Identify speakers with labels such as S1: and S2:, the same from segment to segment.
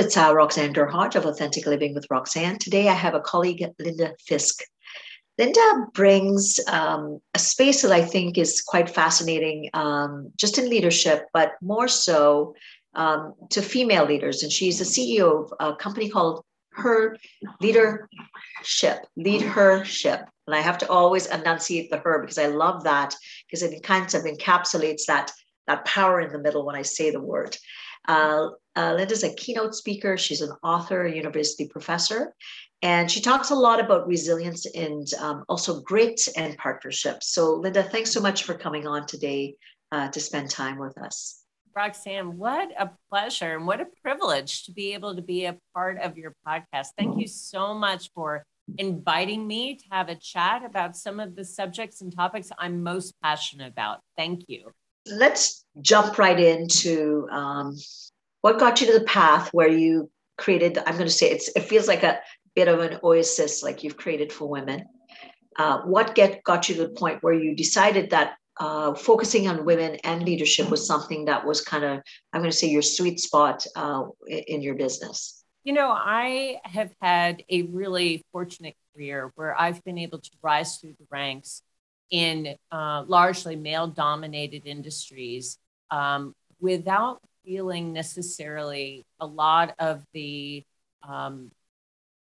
S1: It's uh, Roxanne Derhodge of Authentic Living with Roxanne. Today, I have a colleague, Linda Fisk. Linda brings um, a space that I think is quite fascinating, um, just in leadership, but more so um, to female leaders. And she's the CEO of a company called Her Leadership, Lead Her Ship. And I have to always enunciate the her because I love that because it kind of encapsulates that, that power in the middle when I say the word. Uh, uh, Linda's a keynote speaker. She's an author, university professor, and she talks a lot about resilience and um, also grit and partnerships. So, Linda, thanks so much for coming on today uh, to spend time with us.
S2: Roxanne, what a pleasure and what a privilege to be able to be a part of your podcast. Thank you so much for inviting me to have a chat about some of the subjects and topics I'm most passionate about. Thank you.
S1: Let's jump right into um, what got you to the path where you created i'm going to say it's it feels like a bit of an oasis like you've created for women. Uh, what get got you to the point where you decided that uh, focusing on women and leadership was something that was kind of i'm going to say your sweet spot uh, in your business?
S2: You know i have had a really fortunate career where i've been able to rise through the ranks in uh, largely male dominated industries um, without feeling necessarily a lot of the um,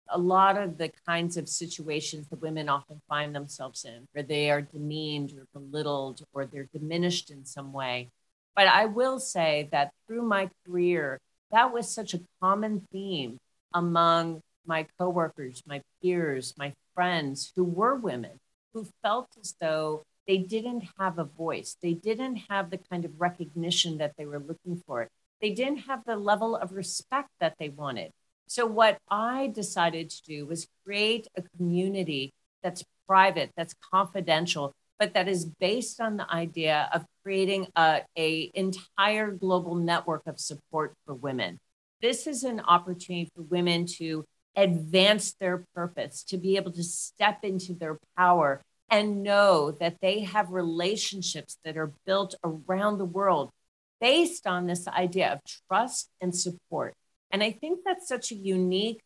S2: a lot of the kinds of situations that women often find themselves in where they are demeaned or belittled or they're diminished in some way. But i will say that through my career that was such a common theme among my coworkers my peers my friends who were women who felt as though they didn't have a voice. They didn't have the kind of recognition that they were looking for. They didn't have the level of respect that they wanted. So, what I decided to do was create a community that's private, that's confidential, but that is based on the idea of creating a, a entire global network of support for women. This is an opportunity for women to advance their purpose, to be able to step into their power and know that they have relationships that are built around the world based on this idea of trust and support. And I think that's such a unique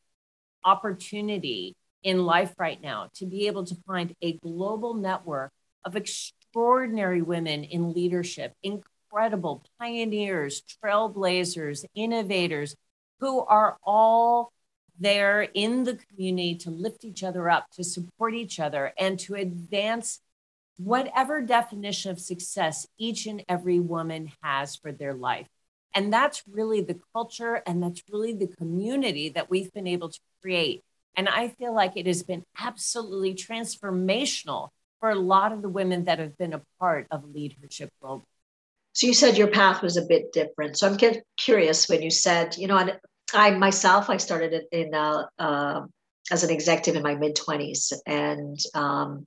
S2: opportunity in life right now to be able to find a global network of extraordinary women in leadership, incredible pioneers, trailblazers, innovators who are all there in the community to lift each other up, to support each other, and to advance whatever definition of success each and every woman has for their life. And that's really the culture and that's really the community that we've been able to create. And I feel like it has been absolutely transformational for a lot of the women that have been a part of leadership global.
S1: So you said your path was a bit different. So I'm curious when you said, you know, I myself I started in uh, uh, as an executive in my mid twenties, and um,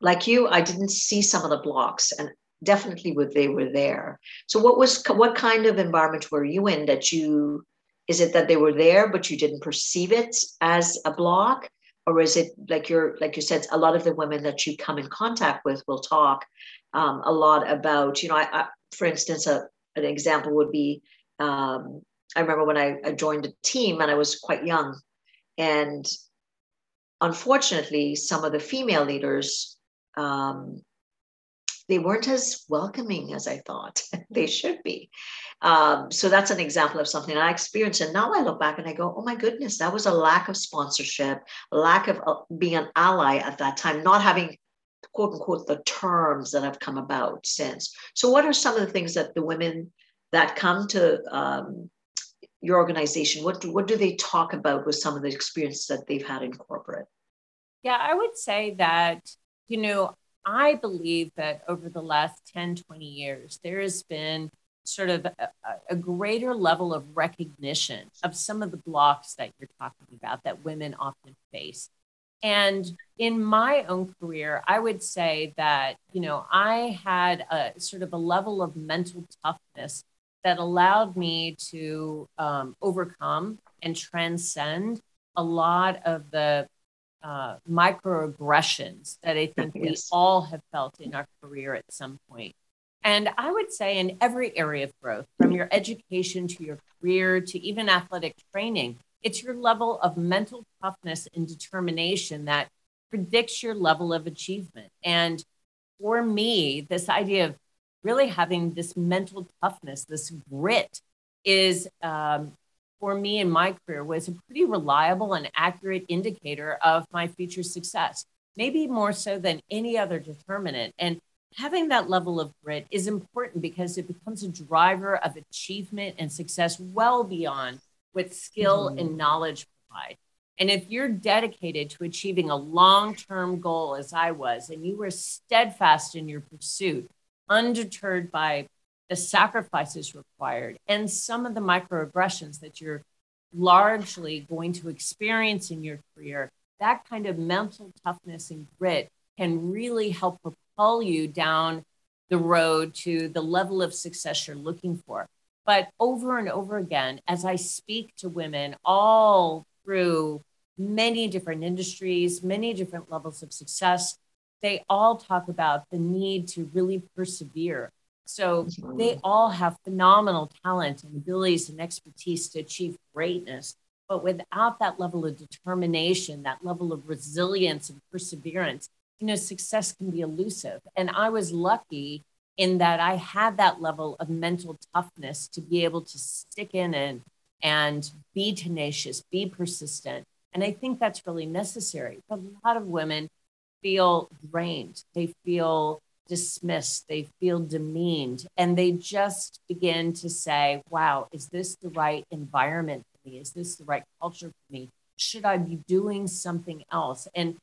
S1: like you, I didn't see some of the blocks, and definitely would they were there. So what was what kind of environment were you in that you? Is it that they were there but you didn't perceive it as a block, or is it like you're like you said, a lot of the women that you come in contact with will talk um, a lot about you know, I, I, for instance, a, an example would be um, I remember when I, I joined a team and I was quite young. And unfortunately, some of the female leaders, um, they weren't as welcoming as I thought they should be. Um, so that's an example of something I experienced. And now I look back and I go, oh my goodness, that was a lack of sponsorship, lack of uh, being an ally at that time, not having quote unquote the terms that have come about since. So, what are some of the things that the women that come to um, your organization? What do, what do they talk about with some of the experience that they've had in corporate?
S2: Yeah, I would say that, you know, I believe that over the last 10, 20 years, there has been sort of a, a, greater level of recognition of some of the blocks that you're talking about that women often face. And in my own career, I would say that, you know, I had a sort of a level of mental toughness that allowed me to um, overcome and transcend a lot of the uh, microaggressions that I think yes. we all have felt in our career at some point. And I would say in every area of growth, from your education to your career to even athletic training, it's your level of mental toughness and determination that predicts your level of achievement. And for me, this idea of really having this mental toughness, this grit, is um, for me in my career was a pretty reliable and accurate indicator of my future success, maybe more so than any other determinant. And having that level of grit is important because it becomes a driver of achievement and success well beyond what skill mm-hmm. and knowledge provide. And if you're dedicated to achieving a long term goal, as I was, and you were steadfast in your pursuit, undeterred by the sacrifices required and some of the microaggressions that you're largely going to experience in your career, that kind of mental toughness and grit can really help propel you down the road to the level of success you're looking for. But over and over again, as I speak to women all through many different industries, many different levels of success, they all talk about the need to really persevere. So mm-hmm. they all have phenomenal talent and abilities and expertise to achieve greatness. But without that level of determination, that level of resilience and perseverance, you know, success can be elusive. And I was lucky in that I had that level of mental toughness to be able to stick in and, and be tenacious, be persistent. And I think that's really necessary. But a lot of women feel drained, they feel dismissed, they feel demeaned, and they just begin to say, wow, is this the right environment for me? Is this the right culture for me? Should I be doing something else? And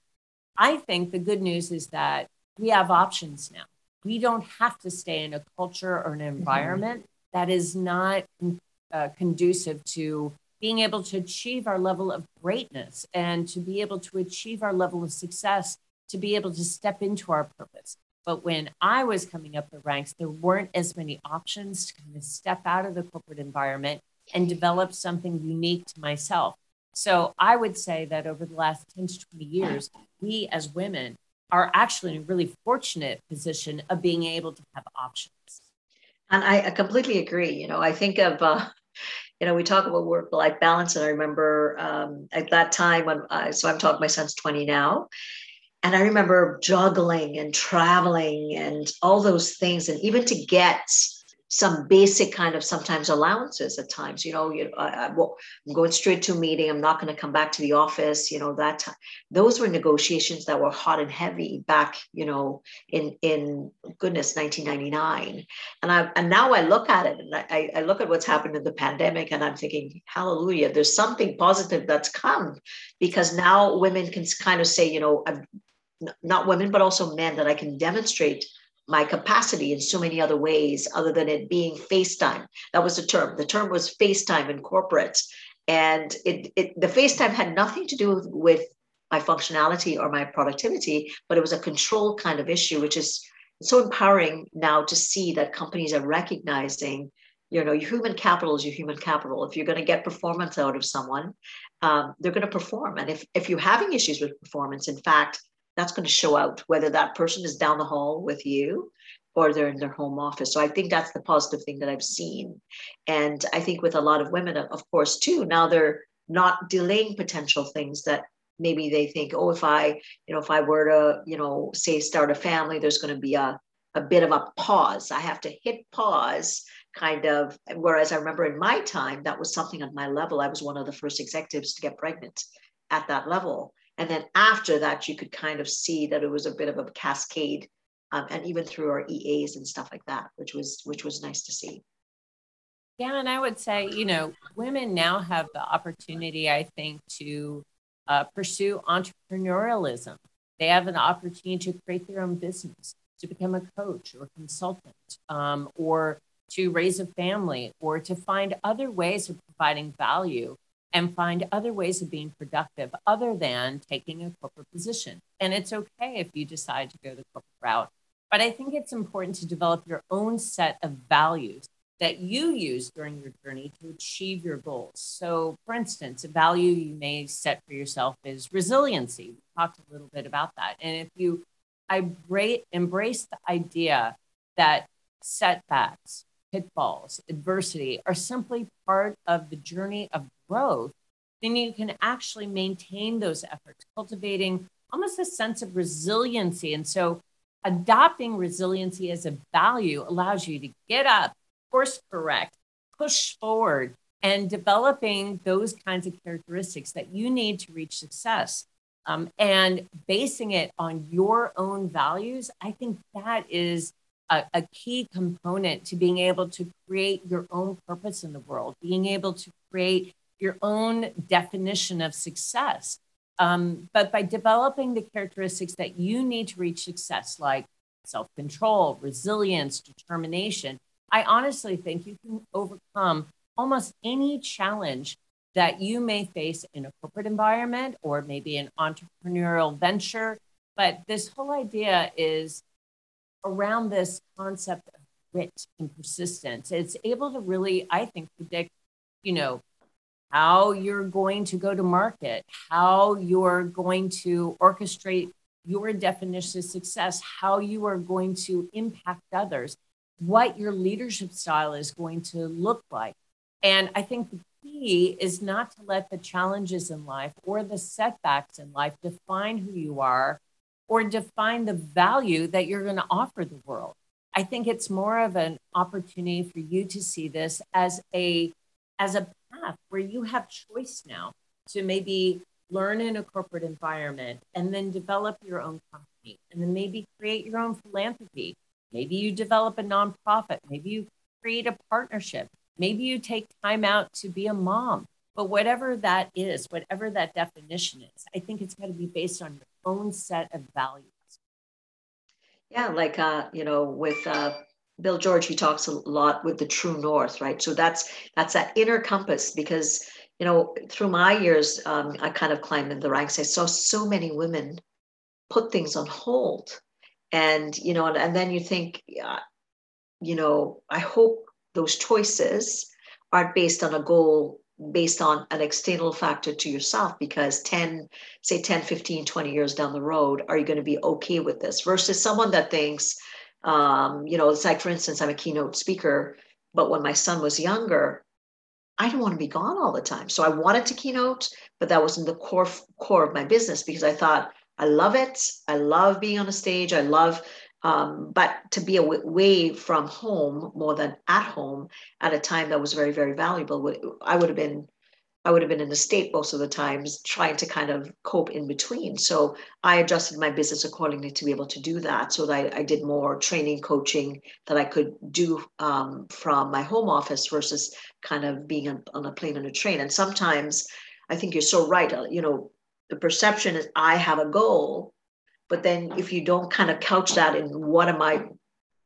S2: I think the good news is that we have options now. We don't have to stay in a culture or an mm-hmm. environment mm-hmm. that is not uh, conducive to being able to achieve our level of greatness and to be able to achieve our level of success, to be able to step into our purpose. But when I was coming up the ranks, there weren't as many options to kind of step out of the corporate environment and develop something unique to myself. So I would say that over the last 10 to 20 years, we as women are actually in a really fortunate position of being able to have options.
S1: And I, I completely agree. You know, I think of, uh, you know, we talk about work life balance. And I remember um, at that time when, I, so I'm talking, my son's 20 now. And I remember juggling and traveling and all those things. And even to get some basic kind of sometimes allowances at times. You know, you, I, am going straight to a meeting. I'm not going to come back to the office. You know, that time. those were negotiations that were hot and heavy back. You know, in in goodness, 1999. And I and now I look at it and I, I look at what's happened in the pandemic, and I'm thinking, Hallelujah! There's something positive that's come because now women can kind of say, you know, not women but also men that I can demonstrate my capacity in so many other ways other than it being FaceTime. That was the term. The term was FaceTime in corporate. And it, it the FaceTime had nothing to do with my functionality or my productivity, but it was a control kind of issue, which is so empowering now to see that companies are recognizing you know your human capital is your human capital if you're going to get performance out of someone um, they're going to perform and if, if you're having issues with performance in fact that's going to show out whether that person is down the hall with you or they're in their home office. So I think that's the positive thing that I've seen. And I think with a lot of women, of course, too, now they're not delaying potential things that maybe they think, oh, if I, you know, if I were to, you know, say start a family, there's going to be a, a bit of a pause. I have to hit pause kind of. Whereas I remember in my time, that was something on my level. I was one of the first executives to get pregnant at that level. And then after that, you could kind of see that it was a bit of a cascade, um, and even through our EAs and stuff like that, which was which was nice to see.
S2: Yeah, and I would say, you know, women now have the opportunity, I think, to uh, pursue entrepreneurialism. They have an opportunity to create their own business, to become a coach or consultant, um, or to raise a family, or to find other ways of providing value and find other ways of being productive other than taking a corporate position. And it's okay if you decide to go the corporate route. But I think it's important to develop your own set of values that you use during your journey to achieve your goals. So, for instance, a value you may set for yourself is resiliency. We talked a little bit about that. And if you embrace the idea that setbacks, pitfalls, adversity are simply part of the journey of growth, then you can actually maintain those efforts, cultivating almost a sense of resiliency. And so, adopting resiliency as a value allows you to get up, course correct, push forward, and developing those kinds of characteristics that you need to reach success. Um, and basing it on your own values, I think that is a, a, key component to being able to create your own purpose in the world, being able to create your own definition of success. Um, but by developing the characteristics that you need to reach success, like self control, resilience, determination, I honestly think you can overcome almost any challenge that you may face in a corporate environment or maybe an entrepreneurial venture. But this whole idea is around this concept of grit and persistence. It's able to really, I think, predict, you know, how you're going to go to market, how you're going to orchestrate your definition of success, how you are going to impact others, what your leadership style is going to look like. And I think the key is not to let the challenges in life or the setbacks in life define who you are or define the value that you're going to offer the world. I think it's more of an opportunity for you to see this as a as a path where you have choice now to maybe learn in a corporate environment and then develop your own company and then maybe create your own philanthropy. Maybe you develop a nonprofit, maybe you create a partnership, maybe you take time out to be a mom. But whatever that is, whatever that definition is, I think it's got to be based on your own set of values.
S1: Yeah, like uh, you know, with uh, Bill George, he talks a lot with the true north, right? So that's that's that inner compass because you know through my years, um, I kind of climbed in the ranks. I saw so many women put things on hold, and you know, and, and then you think, uh, you know, I hope those choices aren't based on a goal based on an external factor to yourself because 10 say 10 15 20 years down the road are you going to be okay with this? Versus someone that thinks um, you know it's like for instance i'm a keynote speaker but when my son was younger i didn't want to be gone all the time. So i wanted to keynote but that wasn't the core core of my business because i thought i love it. I love being on a stage. I love um, but to be away from home more than at home at a time that was very, very valuable, I would have been, I would have been in the state most of the times trying to kind of cope in between. So I adjusted my business accordingly to be able to do that. So that I, I did more training, coaching that I could do um, from my home office versus kind of being on, on a plane and a train. And sometimes I think you're so right. Uh, you know, the perception is I have a goal but then if you don't kind of couch that in what are my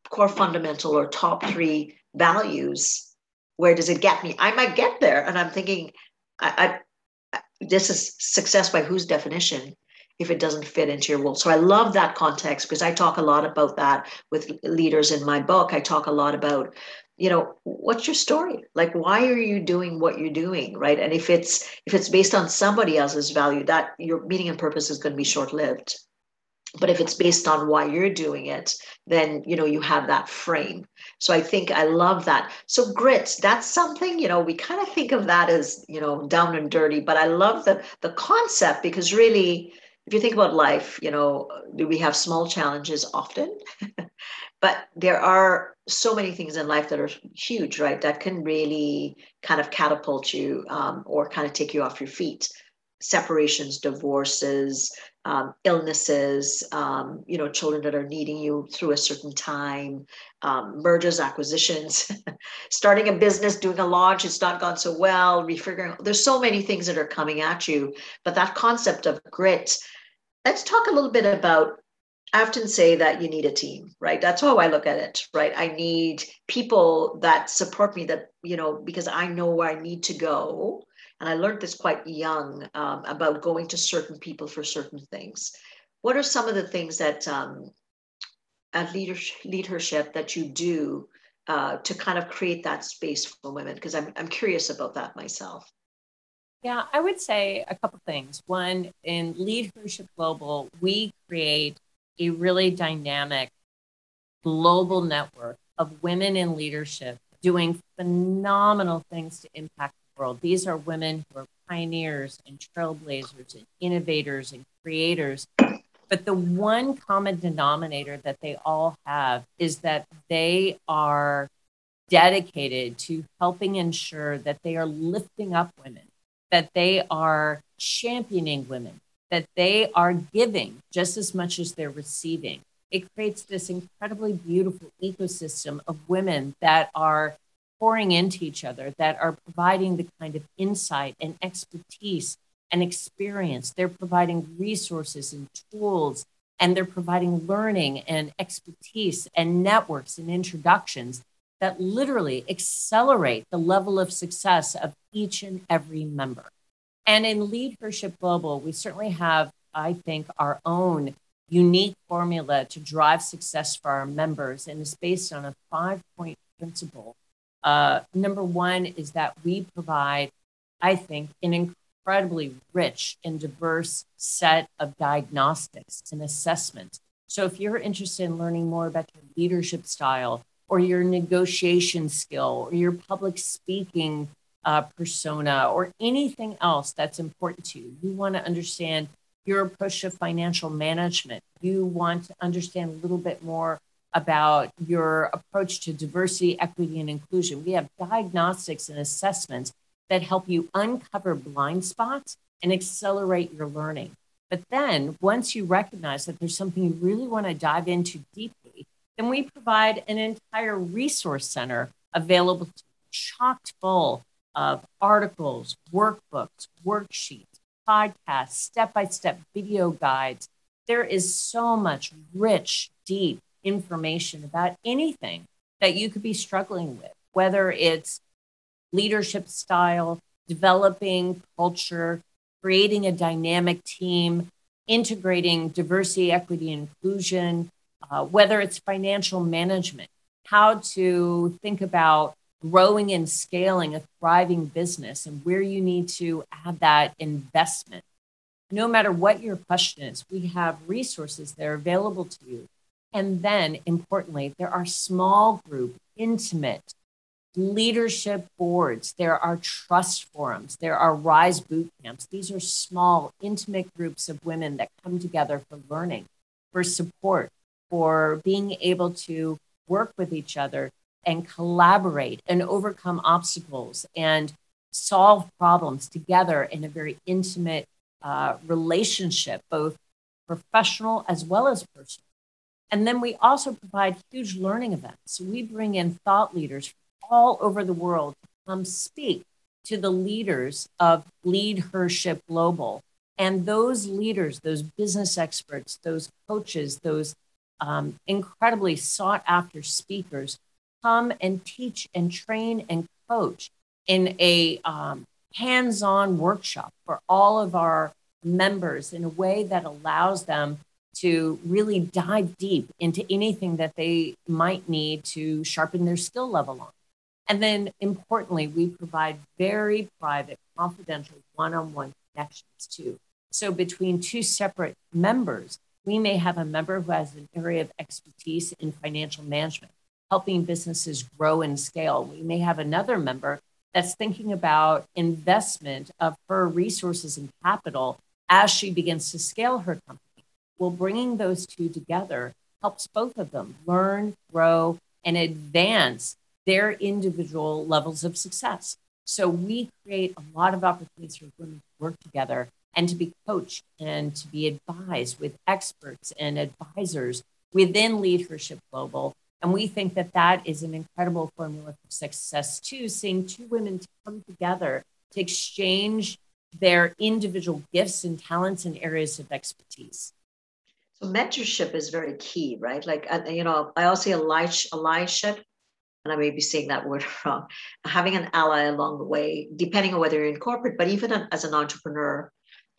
S1: core fundamental or top three values, where does it get me? I might get there. And I'm thinking, I, I this is success by whose definition if it doesn't fit into your world. So I love that context because I talk a lot about that with leaders in my book. I talk a lot about, you know, what's your story? Like why are you doing what you're doing, right? And if it's if it's based on somebody else's value, that your meaning and purpose is going to be short-lived but if it's based on why you're doing it then you know you have that frame. So i think i love that. So grit that's something you know we kind of think of that as you know down and dirty but i love the the concept because really if you think about life you know do we have small challenges often? But there are so many things in life that are huge right that can really kind of catapult you um, or kind of take you off your feet. Separations divorces um, illnesses, um, you know, children that are needing you through a certain time, um, mergers, acquisitions, starting a business, doing a launch, it's not gone so well, refiguring. There's so many things that are coming at you, but that concept of grit, let's talk a little bit about I often say that you need a team, right? That's how I look at it, right? I need people that support me, that, you know, because I know where I need to go. And I learned this quite young um, about going to certain people for certain things. What are some of the things that um, at leadership, that you do uh, to kind of create that space for women? Because I'm, I'm curious about that myself.
S2: Yeah, I would say a couple things. One, in Leadership Global, we create a really dynamic global network of women in leadership doing phenomenal things to impact world. These are women who are pioneers and trailblazers and innovators and creators. But the one common denominator that they all have is that they are dedicated to helping ensure that they are lifting up women, that they are championing women, that they are giving just as much as they're receiving. It creates this incredibly beautiful ecosystem of women that are pouring into each other, that are providing the kind of insight and expertise and experience. They're providing resources and tools, and they're providing learning and expertise and networks and introductions that literally accelerate the level of success of each and every member. And in Leadership Global, we certainly have, I think, our own unique formula to drive success for our members, and it's based on a five point principle. Uh, number one is that we provide, I think, an incredibly rich and diverse set of diagnostics and assessments. So if you're interested in learning more about your leadership style or your negotiation skill or your public speaking uh, persona or anything else that's important to you, you want to understand your approach to financial management. You want to understand a little bit more about your approach to diversity, equity, and inclusion. We have diagnostics and assessments that help you uncover blind spots and accelerate your learning. But then, once you recognize that there's something you really want to dive into deeply, then we provide an entire resource center available to chocked full of articles, workbooks, worksheets, podcasts, step by step video guides. There is so much rich, deep information about anything that you could be struggling with, whether it's leadership style, developing culture, creating a dynamic team, integrating diversity, equity, inclusion, uh, whether it's financial management, how to think about growing and scaling a thriving business and where you need to add that investment. No matter what your question is, we have resources that are available to you. And then, importantly, there are small group, intimate leadership boards, there are trust forums, there are RISE boot camps. These are small, intimate groups of women that come together for learning, for support, for being able to work with each other and collaborate and overcome obstacles and solve problems together in a very intimate uh, relationship, both professional as well as personal. And then we also provide huge learning events. we bring in thought leaders from all over the world to come speak to the leaders of Leadership Global. And those leaders, those business experts, those coaches, those um, incredibly sought after speakers come and teach and train and coach in a um, hands on workshop for all of our members in a way that allows them to really dive deep into anything that they might need to sharpen their skill level on. And then importantly, we provide very private, confidential one on one connections too. So between two separate members, we may have a member who has an area of expertise in financial management helping businesses grow and scale. We may have another member that's thinking about investment of her resources and capital as she begins to scale her company. Well, bringing those two together helps both of them learn, grow, and advance their individual levels of success. So we create a lot of opportunities for women to work together and to be coached and to be advised with experts and advisors within Leadership Global and we think that that is an incredible formula for success too, seeing two women to come together to exchange their individual gifts and talents and areas of expertise.
S1: So mentorship is very key, right? Like, uh, you know, I also see a light allyship, and I may be saying that word wrong, having an ally along the way, depending on whether you're in corporate, but even as an entrepreneur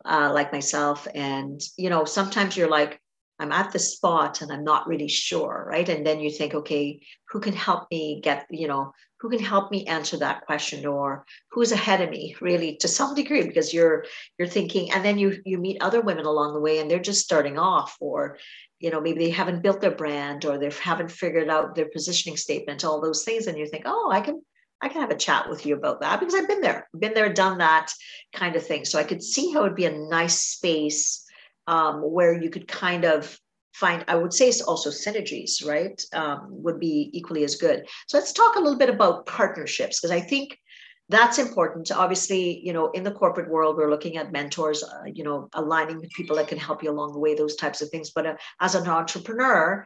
S1: uh, like myself. And, you know, sometimes you're like, I'm at the spot and I'm not really sure, right? And then you think, okay, who can help me get, you know, who can help me answer that question or who's ahead of me really to some degree because you're you're thinking and then you you meet other women along the way and they're just starting off or you know maybe they haven't built their brand or they haven't figured out their positioning statement all those things and you think oh i can i can have a chat with you about that because i've been there been there done that kind of thing so i could see how it'd be a nice space um, where you could kind of find i would say it's also synergies right? Um, would be equally as good. So let's talk a little bit about partnerships because i think that's important. Obviously you know in the corporate world we're looking at mentors uh, you know aligning with people that can help you along the way those types of things. But uh, as an entrepreneur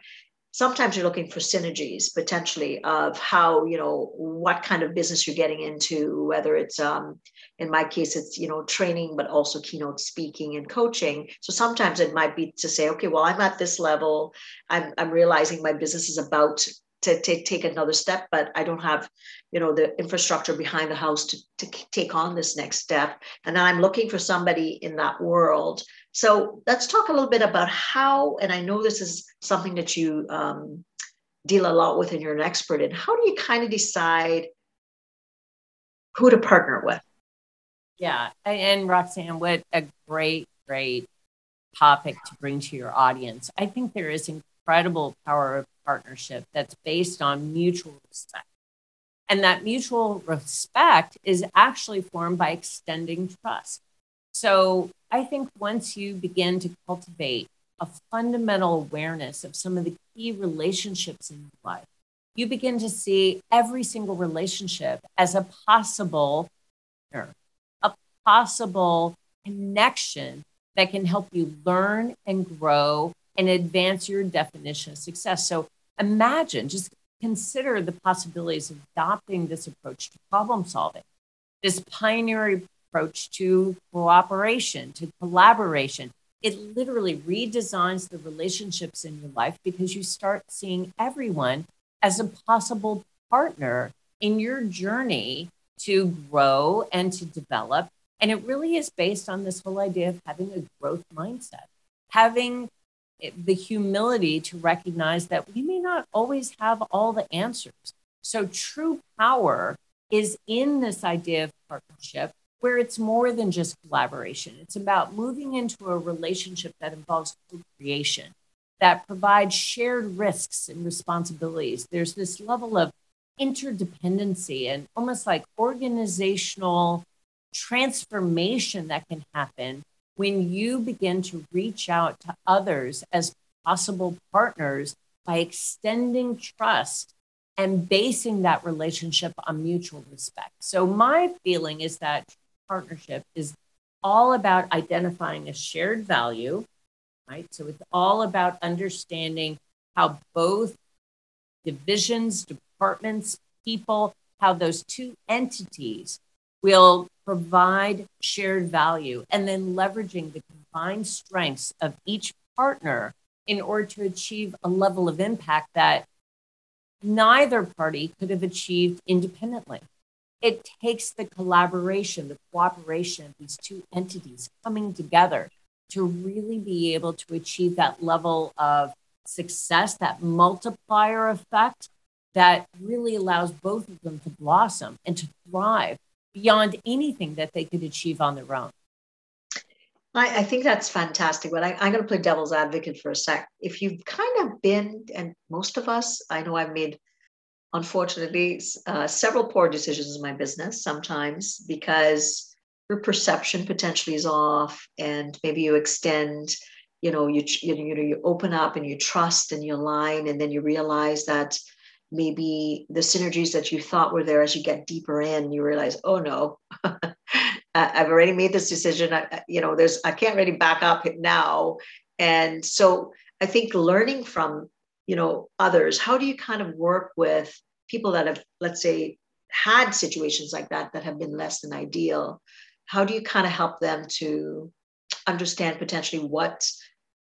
S1: sometimes you're looking for synergies potentially of how you know what kind of business you're getting into whether it's um, in my case it's you know training but also keynote speaking and coaching. So sometimes it might be to say okay well i'm at this level. I'm, I'm realizing my business is about to, take another step but i don't have you know the infrastructure behind the house to, to take on this next step and i'm looking for somebody in that world so let's talk a little bit about how and i know this is something that you um, deal a lot with and you're an expert in how do you kind of decide who to partner with
S2: yeah. And Roxanne, what a great, great topic to bring to your audience. I think there is incredible power of partnership that's based on mutual respect. And that mutual respect is actually formed by extending trust. So I think once you begin to cultivate a fundamental awareness of some of the key relationships in your life, you begin to see every single relationship as a possible a possible connection that can help you learn and grow and advance your definition of success. So imagine, just consider the possibilities of adopting this approach to problem solving, this pioneering approach to cooperation, to collaboration. It literally redesigns the relationships in your life because you start seeing everyone as a possible partner in your journey to grow and to develop and it really is based on this whole idea of having a growth mindset, having the humility to recognize that we may not always have all the answers. So, true power is in this idea of partnership where it's more than just collaboration. It's about moving into a relationship that involves creation, that provides shared risks and responsibilities. There's this level of interdependency and almost like organizational transformation that can happen when you begin to reach out to others as possible partners by extending trust and basing that relationship on mutual respect. So, my feeling is that partnership is all about identifying a shared value, right? So, it's all about understanding how both divisions, departments, people, how those two entities will provide shared value, and then leveraging the combined strengths of each partner in order to achieve a level of impact that neither party could have achieved independently. It takes the collaboration, the cooperation of these two entities coming together to really be able to achieve that level of success, that multiplier effect that really allows both of them to blossom and to thrive beyond anything that they could achieve on their own.
S1: I, I think that's fantastic. But I, I'm going to play devil's advocate for a sec. If you've kind of been, and most of us, I know I've made, unfortunately, uh, several poor decisions in my business sometimes because your perception potentially is off, and maybe you extend you know you you know you open up and you trust and you align and then you realize that maybe the synergies that you thought were there as you get deeper in you realize oh no i've already made this decision. I, you know there's i can't really back up it now. And so i think learning from you know others how do you kind of work with people that have let's say had situations like that that have been less than ideal? How do you kind of help them to understand potentially what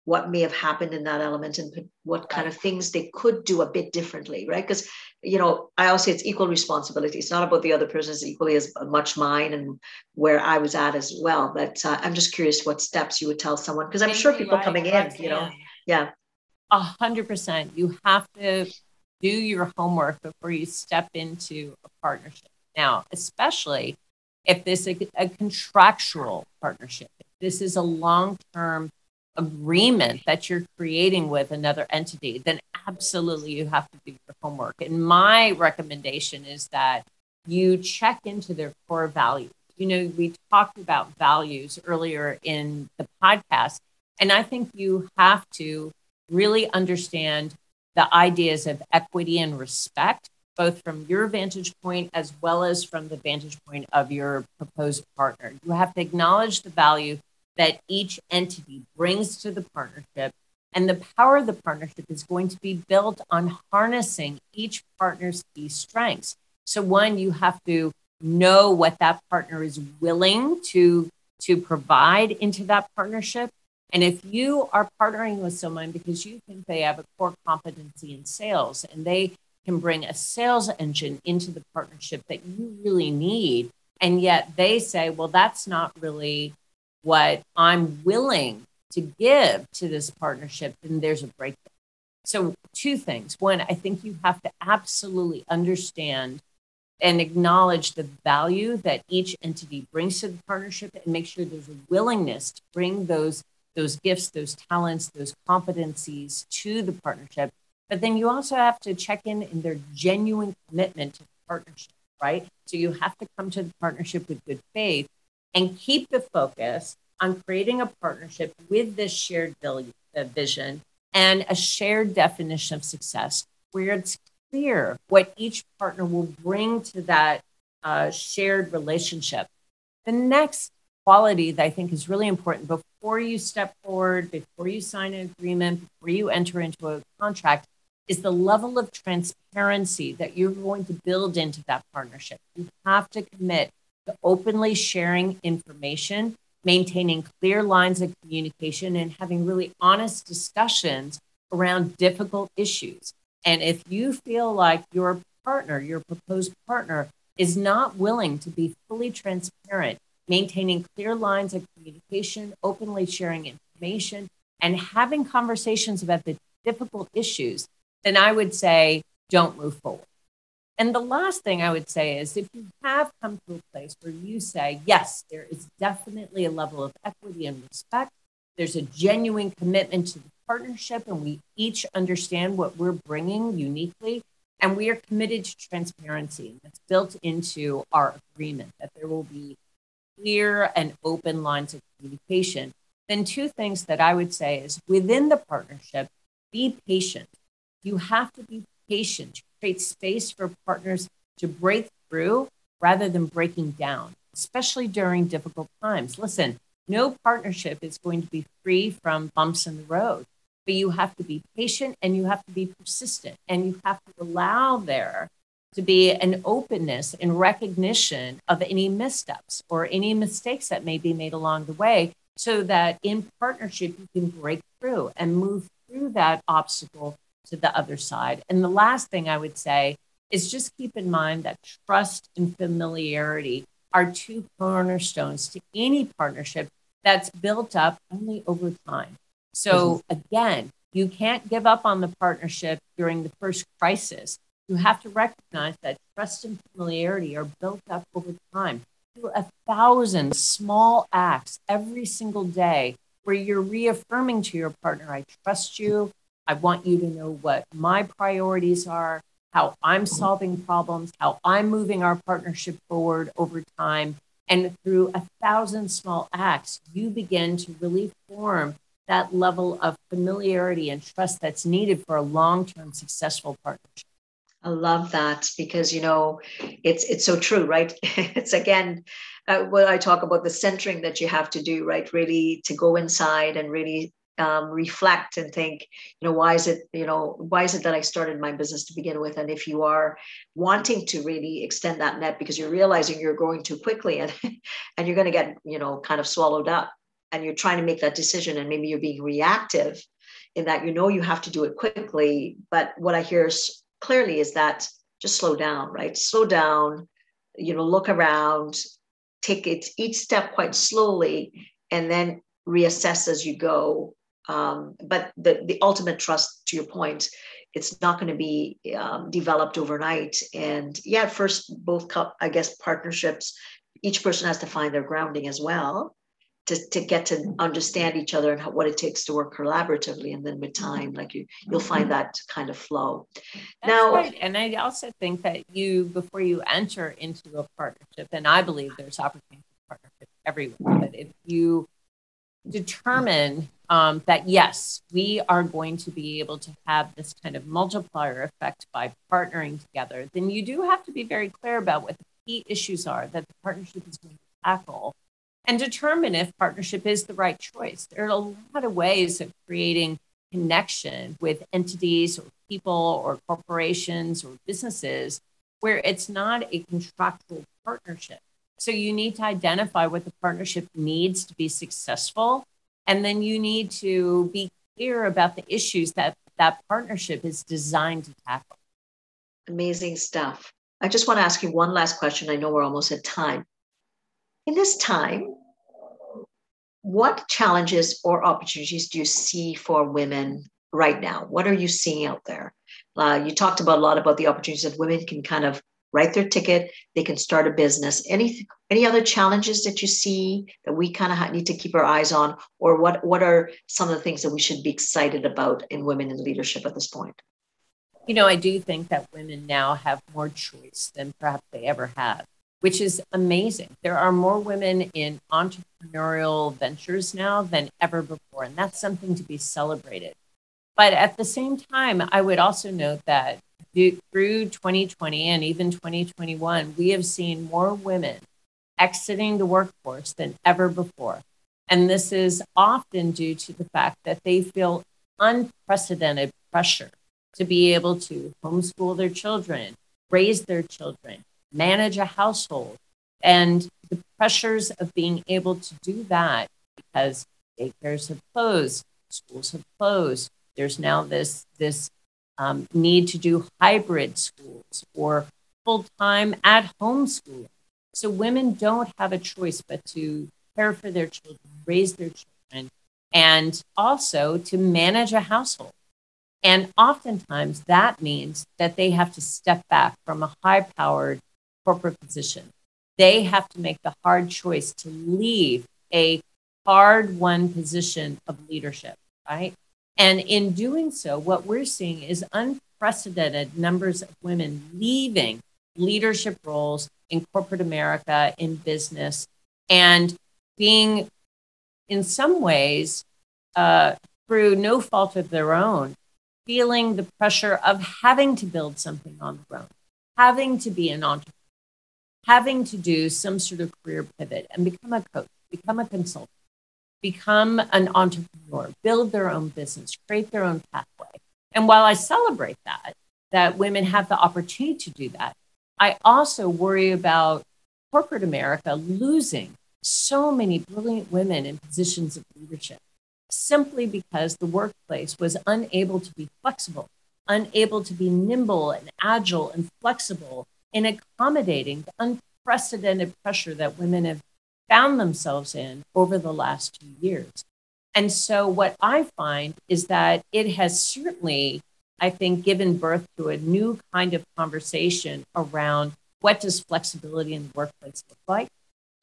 S1: what may have happened in that element and what kind of things they could do a bit differently, right? Because you know, I always say it's equal responsibility. It's not about the other person; it's equally as much mine and where I was at as well. But uh, I'm just curious what steps you would tell someone because I'm sure people right, coming in, you know, yeah,
S2: a hundred percent. You have to do your homework before you step into a partnership. Now, especially if this is a, a contractual partnership, this is a long-term agreement that you're creating with another entity, then absolutely you have to do your homework. And my recommendation is that you check into their core values. You know, we talked about values earlier in the podcast, and I think you have to really understand the ideas of equity and respect, both from your vantage point as well as from the vantage point of your proposed partner. You have to acknowledge the value that each entity brings to the partnership. And the power of the partnership is going to be built on harnessing each partner's key strengths. So, one, you have to know what that partner is willing to, to provide into that partnership. And if you are partnering with someone because you think they have a core competency in sales and they can bring a sales engine into the partnership that you really need, and yet they say, well, that's not really what I'm willing to give to this partnership, then there's a breakdown. So, two things. One, I think you have to absolutely understand and acknowledge the value that each entity brings to the partnership and make sure there's a willingness to bring those those gifts, those talents, those competencies to the partnership. But then you also have to check in in their genuine commitment to the partnership, right? So you have to come to the partnership with good faith and keep the focus on creating a partnership with this shared uh, vision and a shared definition of success where it's clear what each partner will bring to that uh, shared relationship. The next quality that I think is really important before you step forward, before you sign an agreement, before you enter into a contract is the level of transparency that you're going to build into that partnership. You have to commit to openly sharing information, maintaining clear lines of communication, and having really honest discussions around difficult issues. And if you feel like your partner, your proposed partner, is not willing to be fully transparent maintaining clear lines of communication, openly sharing information, and having conversations about the difficult issues, then I would say don't move forward. And the last thing I would say is if you have come to a place where you say, yes, there is definitely a level of equity and respect, there's a genuine commitment to the partnership, and we each understand what we're bringing uniquely, and we are committed to transparency. That's built into our agreement that there will be clear and open lines of communication, then two things that I would say is within the partnership, be patient. You have to be patient create space for partners to break through rather than breaking down, especially during difficult times. Listen, no partnership is going to be free from bumps in the road, but you have to be patient and you have to be persistent and you have to allow there to be an openness and recognition of any missteps or any mistakes that may be made along the way so that in partnership you can break through and move through that obstacle to the other side. And the last thing I would say is just keep in mind that trust and familiarity are two cornerstones to any partnership that's built up only over time. So mm-hmm. again, you can't give up on the partnership during the first crisis you have to recognize that trust and familiarity are built up over time through a thousand small acts every single day where you're reaffirming to your partner, I trust you. I want you to know what my priorities are, how I'm solving problems, how I'm moving our partnership forward over time. And through a thousand small acts, you begin to really form that level of familiarity and trust that's needed for a long term successful partnership.
S1: I love that because you know it's it's so true, right? it's again uh, what I talk about the centering that you have to do, right? Really to go inside and really um, reflect and think, you know, why is it, you know, why is it that I started my business to begin with? And if you are wanting to really extend that net because you're realizing you're growing too quickly and and you're going to get, you know, kind of swallowed up and you're trying to make that decision and maybe you're being reactive in that you know you have to do it quickly but what i hear clearly is that just slow down right slow down you know look around take it each step quite slowly and then reassess as you go um, but the, the ultimate trust to your point it's not going to be um, developed overnight. And yeah first both i guess partnerships each person has to find their grounding as well to, to get to understand each other and how, what it takes to work collaboratively. And then with time like you you'll find that kind of flow.
S2: That's now right. and i also think that you before you enter into a partnership and i believe there's opportunity for partnership everywhere but if you determine um, that yes we are going to be able to have this kind of multiplier effect by partnering together then you do have to be very clear about what the key issues are that the partnership is going to tackle and determine if partnership is the right choice. There are a lot of ways of creating connection with entities or people or corporations or businesses where it's not a contractual partnership. So you need to identify what the partnership needs to be successful. And then you need to be clear about the issues that that partnership is designed to tackle.
S1: Amazing stuff. I just want to ask you one last question. I know we're almost at time. In this time, what challenges or opportunities do you see for women right now? What are you seeing out there? Uh, you talked about a lot about the opportunities that women can kind of write their ticket, they can start a business. Any any other challenges that you see that we kind of need to keep our eyes on, or what what are some of the things that we should be excited about in women in leadership at this point?
S2: You know, I do think that women now have more choice than perhaps they ever have which is amazing. There are more women in entrepreneurial ventures now than ever before, and that's something to be celebrated. But at the same time, I would also note that through 2020 and even 2021, we have seen more women exiting the workforce than ever before. And this is often due to the fact that they feel unprecedented pressure to be able to homeschool their children, raise their children, manage a household, and the pressures of being able to do that because daycares have closed, schools have closed. There's now this this um, need to do hybrid schools or full time at home schooling. So women don't have a choice but to care for their children, raise their children, and also to manage a household. And oftentimes that means that they have to step back from a high powered corporate position. They have to make the hard choice to leave a hard won position of leadership, right? And in doing so, what we're seeing is unprecedented numbers of women leaving leadership roles in corporate America, in business, and being, in some ways, uh, through no fault of their own, feeling the pressure of having to build something on their own, having to be an entrepreneur having to do some sort of career pivot and become a coach, become a consultant, become an entrepreneur, build their own business, create their own pathway. And while I celebrate that, that women have the opportunity to do that, I also worry about corporate America losing so many brilliant women in positions of leadership simply because the workplace was unable to be flexible, unable to be nimble and agile and flexible in accommodating the unprecedented pressure that women have found themselves in over the last two years. And so, what I find is that it has certainly, I think, given birth to a new kind of conversation around what does flexibility in the workplace look like?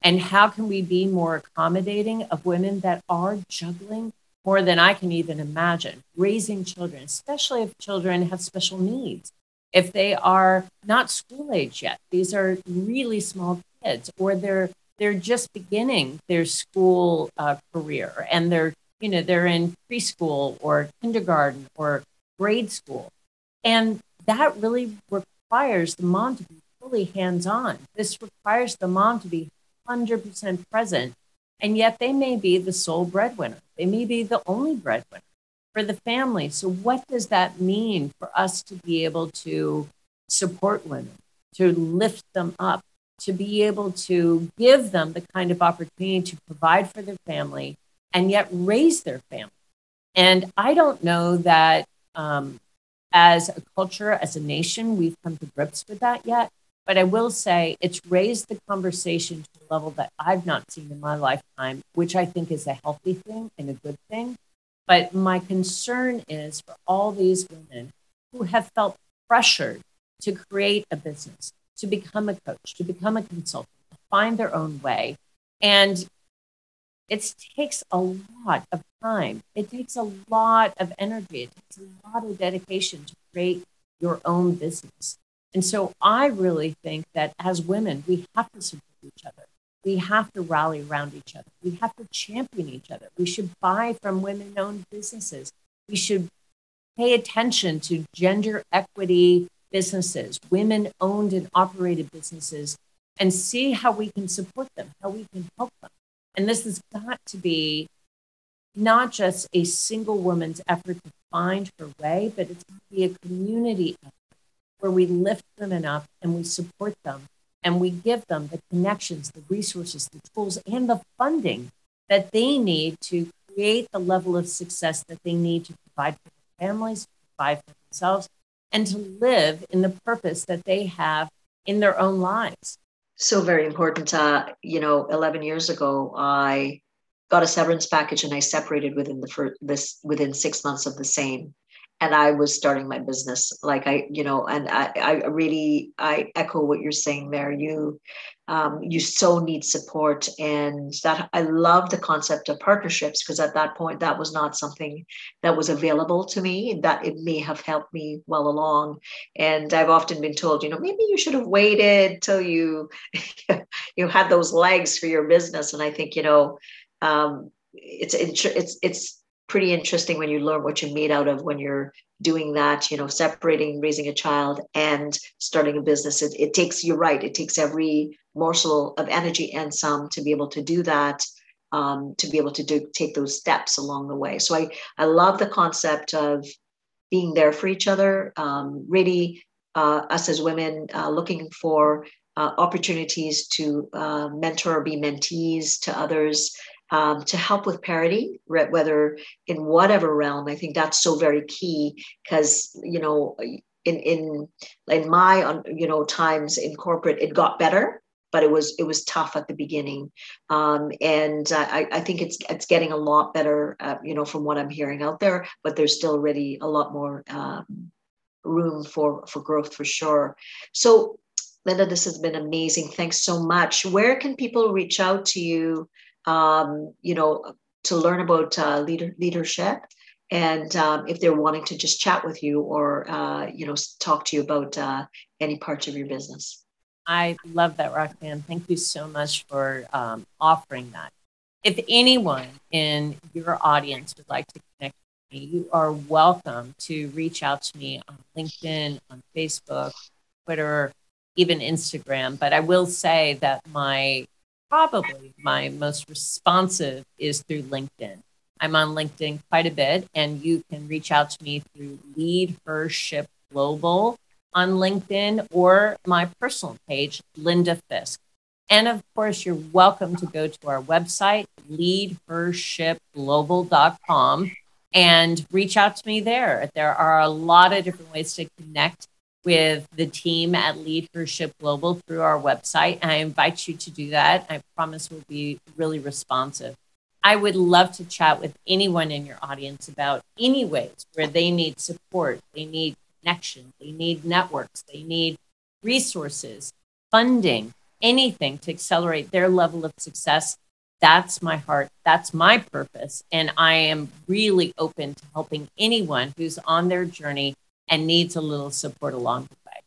S2: And how can we be more accommodating of women that are juggling more than I can even imagine, raising children, especially if children have special needs if they are not school age yet these are really small kids or they're they're just beginning their school uh, career and they're you know they're in preschool or kindergarten or grade school. And that really requires the mom to be fully hands-on. This requires the mom to be 100% present. And yet they may be the sole breadwinner. They may be the only breadwinner for the family. So, what does that mean for us to be able to support women, to lift them up, to be able to give them the kind of opportunity to provide for their family and yet raise their family. And I don't know that um, as a culture, as a nation, we've come to grips with that yet. But I will say it's raised the conversation to a level that I've not seen in my lifetime, which I think is a healthy thing and a good thing. But my concern is for all these women who have felt pressured to create a business, to become a coach, to become a consultant, to find their own way. And it takes a lot of time. It takes a lot of energy. It takes a lot of dedication to create your own business. And so I really think that as women, we have to support each other. We have to rally around each other. We have to champion each other. We should buy from women owned businesses. We should pay attention to gender equity businesses, women owned and operated businesses, and see how we can support them, how we can help them. And this has got to be not just a single woman's effort to find her way, but it's going to be a community effort where we lift women up and we support them and we give them the connections, the resources, the tools, and the funding that they need to create the level of success that they need to provide for their families, provide for themselves, and to live in the purpose that they have in their own lives.
S1: So very important. Uh, you know, 11 years ago, I got a severance package and I separated within the first, this within six months of the same and I was starting my business. Like I, you know, and I, I really, I echo what you're saying there. You, um, you so need support, and that I love the concept of partnerships because at that point that was not something that was available to me. That it may have helped me well along, and I've often been told, you know, maybe you should have waited till you, you had those legs for your business. And I think, you know, um, it's it's it's pretty interesting when you learn what you're made out of when you're doing that you know separating raising a child and starting a business. It, it takes you're right it takes every morsel of energy and some to be able to do that um, to be able to do take those steps along the way. So i i love the concept of being there for each other um, really uh, us as women uh, looking for uh, opportunities to uh, mentor or be mentees to others um, to help with parity, whether in whatever realm. I think that's so very key because you know, in in in my you know times in corporate, it got better, but it was it was tough at the beginning, um, and I, I think it's it's getting a lot better. Uh, you know, from what I'm hearing out there, but there's still really a lot more. Um, room for for growth for sure so Linda, this has been amazing. Thanks so much. Where can people reach out to you um, you know, to learn about uh, leader, leadership. And um, if they're wanting to just chat with you or, uh, you know, talk to you about uh, any parts of your business.
S2: I love that, Roxanne. Thank you so much for um, offering that. If anyone in your audience would like to connect with me, you are welcome to reach out to me on LinkedIn, on Facebook, Twitter, even Instagram. But I will say that my probably my most responsive is through LinkedIn. I'm on LinkedIn quite a bit, and you can reach out to me through Lead Her Ship Global on LinkedIn or my personal page, Linda Fisk. And of course, you're welcome to go to our website, leadhershipglobal.com, and reach out to me there. There are a lot of different ways to connect with the team at Lead Her Global through our website. I invite you to do that. I promise we'll be really responsive. I would love to chat with anyone in your audience about any ways where they need support, they need connection, they need networks, they need resources, funding, anything to accelerate their level of success. That's my heart. That's my purpose. And I am really open to helping anyone who's on their journey and needs a little support along the way.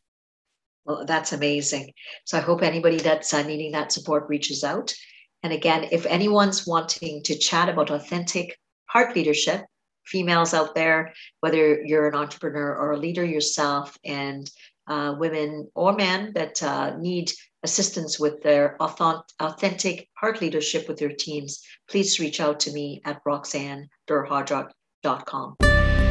S1: Well, that's amazing. So I hope anybody that's uh, needing that support reaches out. And again, if anyone's wanting to chat about authentic heart leadership, females out there, whether you're an entrepreneur or a leader yourself, and uh, women or men that uh, need assistance with their authentic heart leadership with their teams, please reach out to me at roxannederhodge.com.